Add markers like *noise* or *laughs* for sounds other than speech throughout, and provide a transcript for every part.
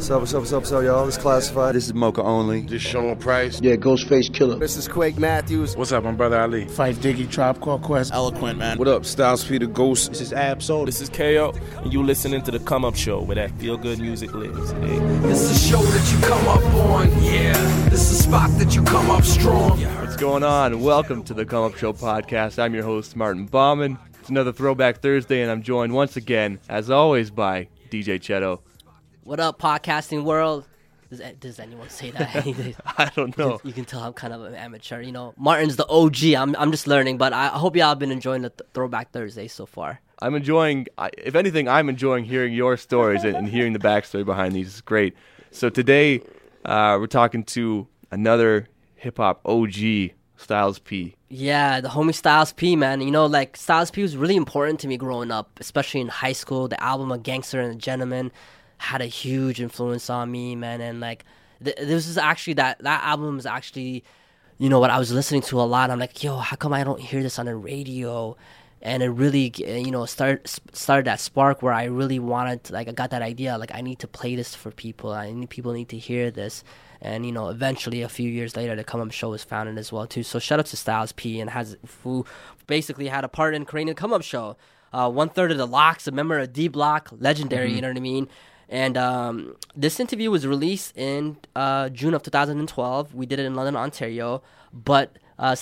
What's up, what's up, what's up, what's up, y'all? This is Classified. This is Moka Only. This Sean Price. Yeah, Ghostface Killah. This is Quake Matthews. What's up, my brother Ali? Phife Diggy Tribe Called Quest. Eloquent, man. What up, Styles P the Ghost? This is Ab Soul. This is KO, and you listening to the Come Up Show where that feel good music lives. Hey. This is a show that you come up on, yeah. This is a spot that you come up strong. What's going on? Welcome to the Come Up Show podcast. I'm your host, Martin Bauman. It's another Throwback Thursday, and I'm joined once again, as always, by DJ Chedo. What up, podcasting world? Does, does anyone say that? *laughs* I don't know. You can, tell I'm kind of an amateur. You know, Martin's the OG. I'm, I'm just learning, but I hope y'all have been enjoying the th- Throwback Thursday so far. I'm enjoying, if anything, I'm enjoying hearing your stories and, and hearing the backstory behind these. It's great. So today, uh, we're talking to another hip hop OG, Styles P. Yeah, the homie Styles P, man. You know, like Styles P was really important to me growing up, especially in high school. The album A Gangster and a Gentleman had a huge influence on me, man. And like, th- this is actually that that album is actually, you know, what I was listening to a lot. I'm like, yo, how come I don't hear this on the radio? And it really, you know, started started that spark where I really wanted, to, like, I got that idea, like, I need to play this for people. I need people need to hear this. And you know, eventually, a few years later, the Come Up Show was founded as well too. So shout out to Styles P and has who basically had a part in creating the Come Up Show. Uh, one third of the LOX, a member of D Block, legendary. Mm-hmm. You know what I mean? And um, this interview was released in uh, June of 2012. We did it in London, Ontario. But uh,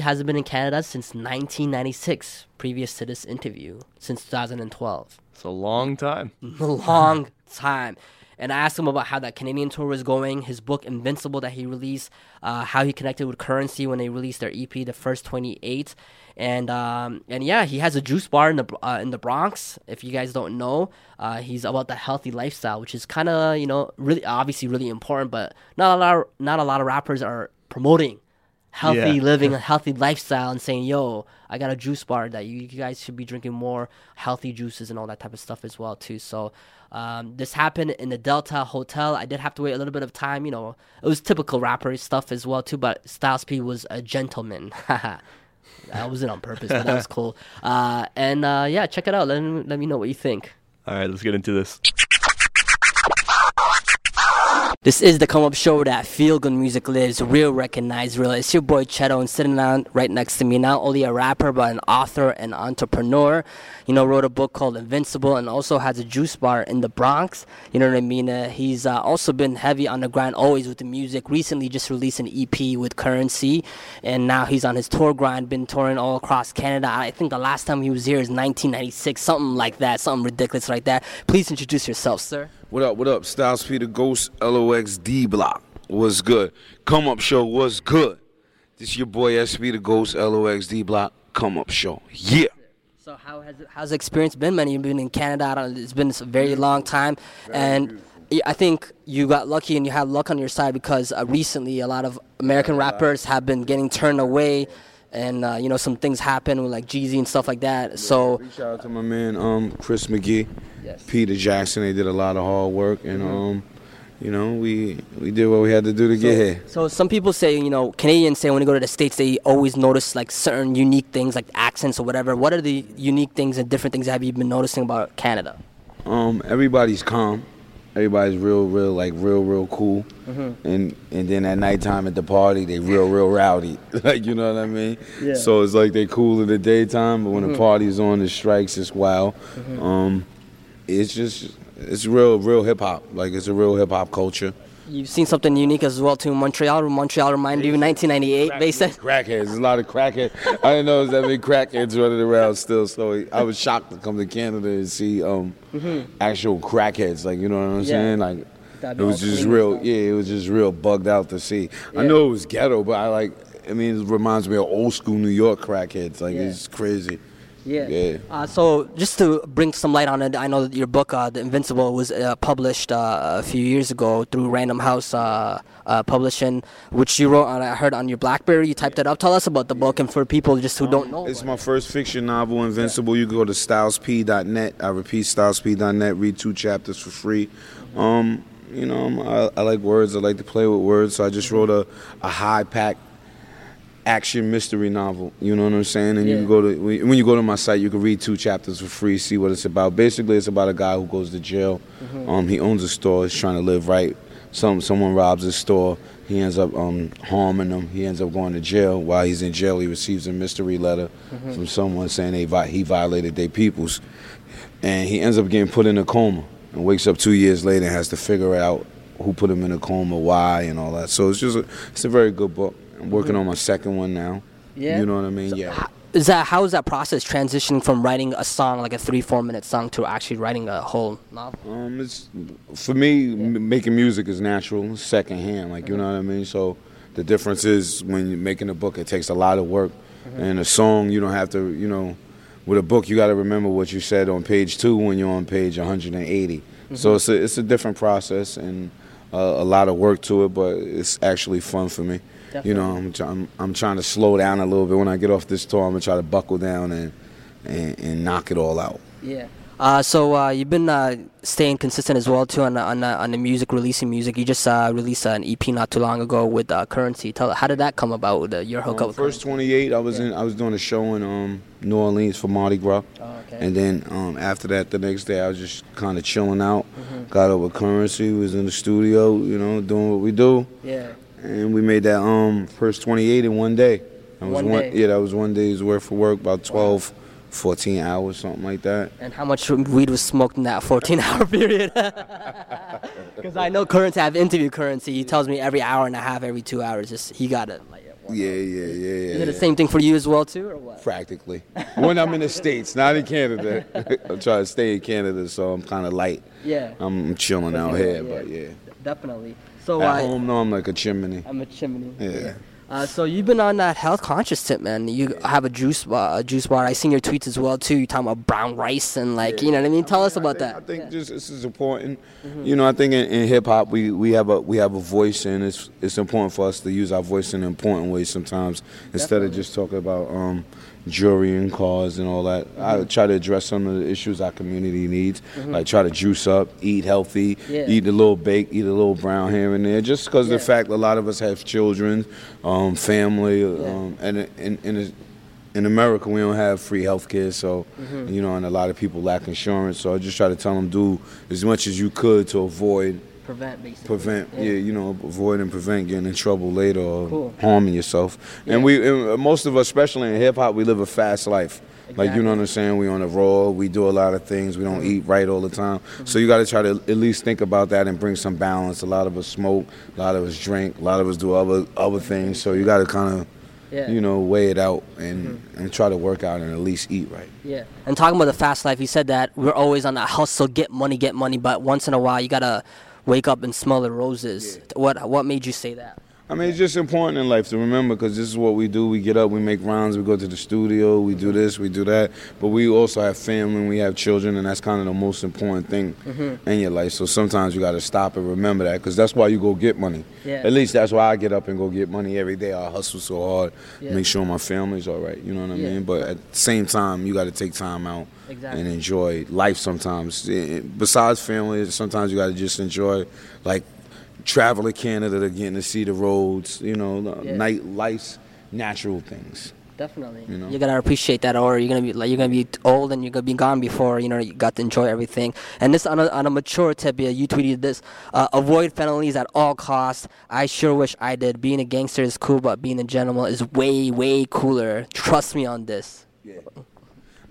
hasn't been in Canada since 1996, previous to this interview, since 2012. It's a long time. a *laughs* long time. And I asked him about how that Canadian tour was going, his book Invincible that he released, uh, how he connected with Curren$y when they released their EP, the first 28, and um, and yeah, he has a juice bar in the uh, in the Bronx. If you guys don't know, uh, he's about the healthy lifestyle, which is kind of you know really obviously really important, but not a lot of, not a lot of rappers are promoting healthy yeah. living, a healthy lifestyle, and saying, "Yo, I got a juice bar that you, you, guys should be drinking more healthy juices and all that type of stuff as well too." So um, this happened in the Delta Hotel. I did have to wait a little bit of time. You know, it was typical rapper stuff as well too. But Styles P was a gentleman. *laughs* That wasn't on purpose, but that was *laughs* cool. Uh, and uh, yeah, check it out. Let me, let me know what you think. All right, let's get into this. This is the come up show that feel good music lives, real recognized real. It's your boy Chedo and sitting down right next to me, not only a rapper but an author and entrepreneur. You know, wrote a book called Invincible and also has a juice bar in the Bronx. You know what I mean? Uh, he's uh, also been heavy on the grind always with the music. Recently just released an EP with Curren$y and now he's on his tour grind, been touring all across Canada. I think the last time he was here is 1996, something like that, something ridiculous like that. Please introduce yourself, sir. What up, what up? Styles P the Ghost, LOX D Block. Was good. Come Up Show was good. This your boy SP the Ghost, LOX D Block. Come Up Show. Yeah. So how has it, how's the experience been, man? You've been in Canada. It's been a very long time, and I think you got lucky and you had luck on your side because uh, recently a lot of American rappers have been getting turned away and uh, you know some things happen with like Jeezy and stuff like that. So shout out to my man um, Chris McGee yes. Peter Jackson. They did a lot of hard work, and mm-hmm. um, you know, we we did what we had to do to so, get here. So some people say, you know, Canadians say when they go to the states, they always notice like certain unique things, like accents or whatever. What are the unique things and different things have you been noticing about Canada? Um, everybody's calm. Everybody's real, real, like real, real cool. Mm-hmm. And and then at nighttime at the party, they real, real rowdy. *laughs* like you know what I mean? Yeah. So it's like they cool in the daytime, but when mm-hmm. the party's on, the strikes, it's wild. Mm-hmm. Um, it's just it's real real hip hop. Like it's a real hip hop culture. You've seen something unique as well too. Montreal, Montreal reminded you 1998. Crack, they said crackheads. There's a lot of crackheads. I didn't know there was that many crackheads running around still. So I was shocked to come to Canada and see um, mm-hmm. actual crackheads. Like you know what I'm yeah. saying? Like it was just real. Yeah, it was just real bugged out to see. Yeah. I know it was ghetto, but I like. I mean, it reminds me of old school New York crackheads. Like yeah. it's crazy. Yeah. yeah. Uh, so just to bring some light on it, I know that your book, uh, The Invincible, was uh, published uh, a few years ago through Random House uh, uh, Publishing, which you wrote. On, I heard on your BlackBerry. You typed it up. Tell us about the book, and for people just who um, don't know. It's my first fiction novel, Invincible. Yeah. You can go to stylesp.net. I repeat, stylesp.net. Read two chapters for free. Um, You know, I, I like words. I like to play with words. So I just wrote a, a high pack action mystery novel. You know what I'm saying? And you can go to when you go to my site, you can read two chapters for free, see what it's about. Basically, it's about a guy who goes to jail. Mm-hmm. Um, he owns a store. He's trying to live right. Some someone robs his store. He ends up um, harming them. He ends up going to jail. While he's in jail, he receives a mystery letter Mm-hmm. from someone saying they vi- he violated their peoples, and he ends up getting put in a coma and wakes up two years later and has to figure out who put him in a coma, why, and all that. So it's just a, it's a very good book. I'm working on my second one now. Mm-hmm. Yeah. You know what I mean? yeah. Is that how is that process transitioning from writing a song like a three four minute song to actually writing a whole novel? Um, it's for me m- making music is natural, secondhand. Like you know what I mean. So the difference is when you're making a book, it takes a lot of work, Mhm. and a song you don't have to. You know, with a book you got to remember what you said on page two when you're on page 180. Mhm. So it's a it's a different process and uh, a lot of work to it, but it's actually fun for me. You know, I'm, I'm I'm trying to slow down a little bit when I get off this tour. I'm gonna try to buckle down and and, and knock it all out. Yeah. Uh, so uh, you've been uh, staying consistent as well too on the, on on the music, releasing music. You just uh, released an EP not too long ago with uh, Curren$y. Tell how did that come about? With, uh, your hookup. Um, with first 28, I was in. I was doing a show in um, New Orleans for Mardi Gras, Oh, okay. and then um, after that, the next day, I was just kind of chilling out. Mm-hmm. Got with Curren$y, was in the studio, you know, doing what we do, Yeah. And we made that um first 28 in one day. That was One day? Yeah, that was one day's worth of work, about 12, 14 hours, something like that. And how much weed was smoked in that 14 *laughs* hour period? *laughs* Because I know Curren$y, I've interviewed Curren$y. He tells me every hour and a half, every two hours, just he got it. Like, Yeah, yeah, yeah, yeah. Is it the same thing for you as well too, or what? Practically. when I'm in the States, not in Canada. *laughs* I'm trying to stay in Canada, so I'm kind of light. Yeah, I'm chilling out here, yeah. but yeah. Definitely. So At I, home, no, I'm like a chimney. I'm a chimney. Yeah. Uh, so you've been on that health conscious tip, man. You have a juice bar, a juice bar. I seen your tweets as well too. You talking about brown rice and like, you know what I mean? Tell us about I that. I think just this is important. You know, I think in, in hip hop we, we have a we have a voice, and it's it's important for us to use our voice in important ways sometimes instead of just talking about um, jury and cars and all that. I try to address some of the issues our community needs, like try to juice up, eat healthy, Yeah. eat a little baked, eat a little brown here and there, just because Yeah. the fact a lot of us have children, um, family, um, and in in in in America, we don't have free health care, so Mm-hmm. you know, and a lot of people lack insurance. So I just try to tell them do as much as you could to avoid, Prevent, basically. prevent, Yeah. yeah, you know, avoid and prevent getting in trouble later or Cool. harming yourself. And we, and most of us, especially in hip hop, we live a fast life. Like you know what I'm saying? We on the road. We do a lot of things. We don't Mm-hmm. eat right all the time. So you got to try to at least think about that and bring some balance. A lot of us smoke. A lot of us drink. A lot of us do other other things. So you got to kind of Yeah. you know, weigh it out and, and try to work out and at least eat right. Yeah. And talking about the fast life, you said that we're always on that hustle, get money, get money, but once in a while you gotta wake up and smell the roses. What What made you say that? I mean, it's just important in life to remember because this is what we do. We get up, we make rounds, we go to the studio, we do this, we do that. But we also have family and we have children, and that's kind of the most important thing in your life. So sometimes you got to stop and remember that because that's why you go get money. Yeah. At least that's why I get up and go get money every day. I hustle so hard, Yeah. make sure my family's all right. You know what I Yeah. mean? But at the same time, you got to take time out Exactly. and enjoy life sometimes. Eh, Besides family, sometimes you got to just enjoy like travel to Canada to getting to see the roads, you know, Yeah. night life's natural things. Definitely. You know? You gotta appreciate that, or you're gonna be like you're gonna be old and you're gonna be gone before you know you got to enjoy everything. And this on a, on a mature tip, yeah, you tweeted this: uh, avoid felonies at all costs. I sure wish I did. Being a gangster is cool, but being a gentleman is way way cooler. Trust me on this.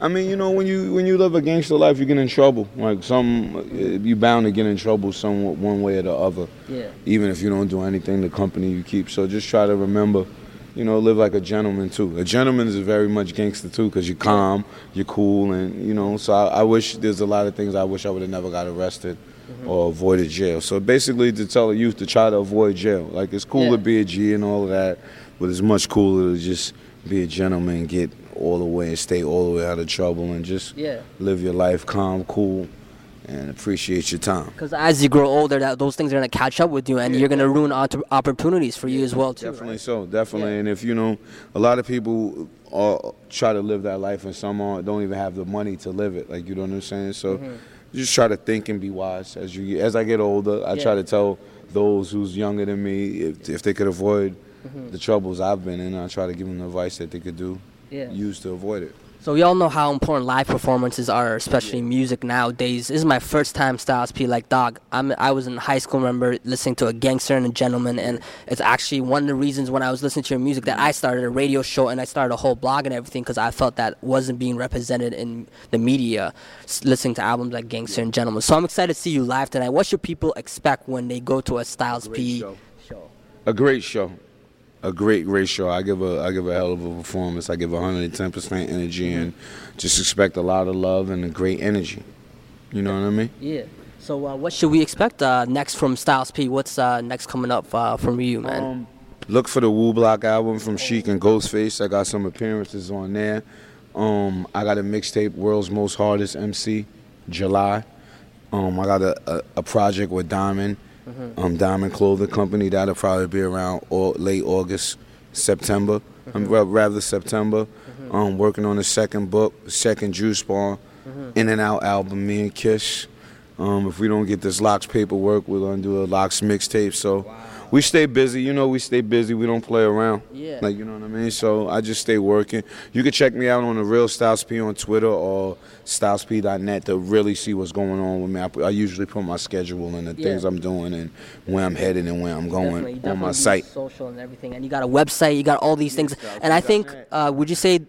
I mean, you know, when you when you live a gangster life, you get in trouble. Like some, uh, you bound to get in trouble some one way or the other. Yeah. Even if you don't do anything, the company you keep. So just try to remember, you know, live like a gentleman too. A gentleman is very much gangster too, because you're calm, you're cool, and you know. So I, I wish there's a lot of things I wish I would have never got arrested. Mm-hmm. Or avoided jail. So basically, to tell the youth to try to avoid jail. Like it's cool Yeah. to be a G and all of that, but it's much cooler to just be a gentleman, and get all the way and stay all the way out of trouble, and just Yeah. live your life calm, cool, and appreciate your time. Because as you grow older, that those things are gonna catch up with you, and you're gonna ruin oppor- opportunities for you as well too. Definitely right? so, definitely. Yeah. And if you know, a lot of people are, try to live that life, and some are, don't even have the money to live it. Like you know what I'm saying. So, Mm-hmm. just try to think and be wise as you as I get older. I try to tell those who's younger than me if, if they could avoid the troubles I've been in. I try to give them the advice that they could do, Yeah. use to avoid it. So we all know how important live performances are, especially music nowadays. This is my first time Styles P. Like, dog, I'm I was in high school. Remember listening to a gangster and a gentleman, and it's actually one of the reasons when I was listening to your music that I started a radio show and I started a whole blog and everything because I felt that wasn't being represented in the media. Listening to albums like Gangster and Gentleman. So I'm excited to see you live tonight. What should people expect when they go to a Styles P. show. show? A great show. A great, great show. I give a I give a hell of a performance. I give 110 percent energy and just expect a lot of love and a great energy. You know what I mean? Yeah. So uh, what should we expect uh, next from Styles P? What's uh, next coming up uh, from you, man? Um, Look for the Wu Block album from Sheek and Ghostface. I got some appearances on there. Um, I got a mixtape, World's Most Hardest MC, July. Um, I got a, a, a project with Diamond, um, Diamond Clothing Company. That'll probably be around au- late August, September. Um, ra- rather September. Um, working on the second book, second Juice Bar, In and Out album. Me and Kiss. Um, if we don't get this LOX paperwork, we're gonna do a LOX mixtape. So we stay busy. You know, we stay busy. We don't play around. Yeah. Like you know what I mean. So I just stay working. You can check me out on the Real Styles P on Twitter or StylesP.net to really see what's going on with me. I, I usually put my schedule and the Yeah. things I'm doing and where I'm headed and where I'm going Definitely, on definitely my do site. social and everything, and you got a website, you got all these things, and I think, uh, would you say,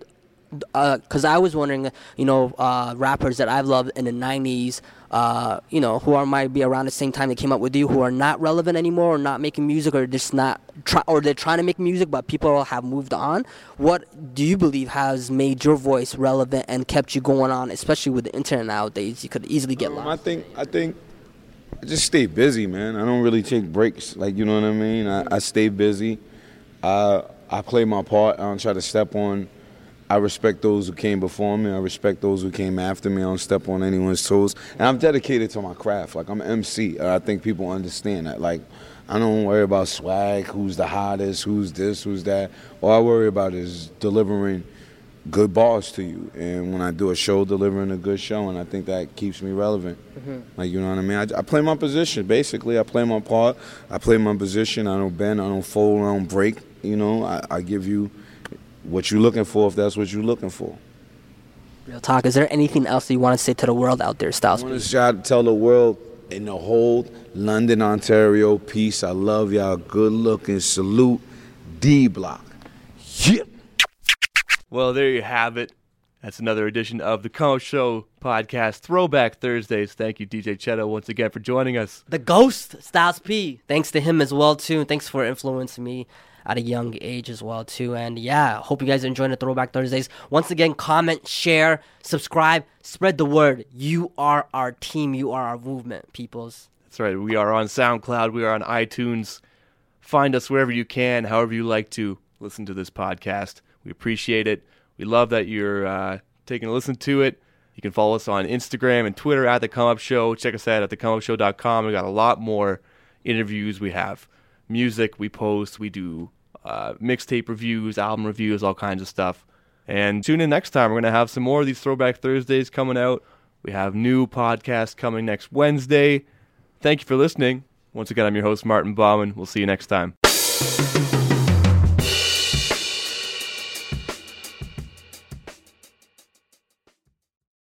because I was wondering, you know, uh, rappers that I've loved in the '90s, uh, you know, who are might be around the same time they came up with you, who are not relevant anymore, or not making music, or just not try, or they're trying to make music, but people have moved on. What do you believe has made your voice relevant and kept you going on, especially with the internet nowadays? You could easily get Um, I think I think I just stay busy, man. I don't really take breaks. Like you know what I mean. I, I stay busy. I I play my part. I don't try to step on. I respect those who came before me. I respect those who came after me. I don't step on anyone's toes. And I'm dedicated to my craft. Like I'm an MC. Uh, I think people understand that. Like I don't worry about swag, who's the hottest, who's this, who's that. All I worry about is delivering good bars to you. And when I do a show, delivering a good show, and I think that keeps me relevant. Mm-hmm. Like you know what I mean? I, I play my position. Basically, I play my part. I play my position. I don't bend. I don't fold. I don't break. You know, I, I give you what you're looking for if that's what you're looking for. Real talk. Is there anything else that you want to say to the world out there, I Styles? want to shout, tell the world in the whole London, Ontario, peace. I love y'all. Good looking. Salute. D Block. Yeah. Well, there you have it. That's another edition of the Come Up Show podcast, Throwback Thursdays. Thank you, DJ Chedo, once again for joining us. The Ghost, Styles P. Thanks to him as well too. Thanks for influencing me at a young age as well too. And yeah, hope you guys are enjoying the Throwback Thursdays. Once again, comment, share, subscribe, spread the word. You are our team. You are our movement, peoples. That's right. We are on SoundCloud. We are on iTunes. Find us wherever you can, however you like to listen to this podcast. We appreciate it. We love that you're uh, taking a listen to it. You can follow us on Instagram and Twitter at The Come Up Show. Check us out at thecomeupshow.com. We got a lot more interviews. We have music we post. We do uh, mixtape reviews, album reviews, all kinds of stuff. And tune in next time. We're going to have some more of these Throwback Thursdays coming out. We have new podcasts coming next Wednesday. Thank you for listening. Once again, I'm your host, Martin Bauman. We'll see you next time.